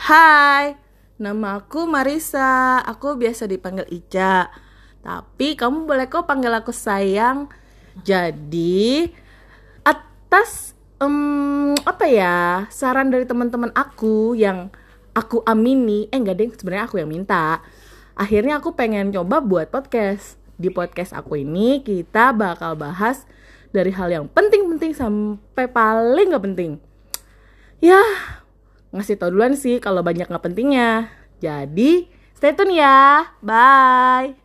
Hai, nama aku Marisa. Aku biasa dipanggil Ica. Tapi kamu boleh kok panggil aku sayang. Jadi atas em, apa ya saran dari teman-teman aku yang aku amini, eh enggak deh sebenarnya aku yang minta. Akhirnya aku pengen coba buat podcast. Di podcast aku ini kita bakal bahas dari hal yang penting-penting sampai paling nggak penting. Ya, ngasih tau duluan sih kalau banyak nggak pentingnya. Jadi, stay tune ya. Bye.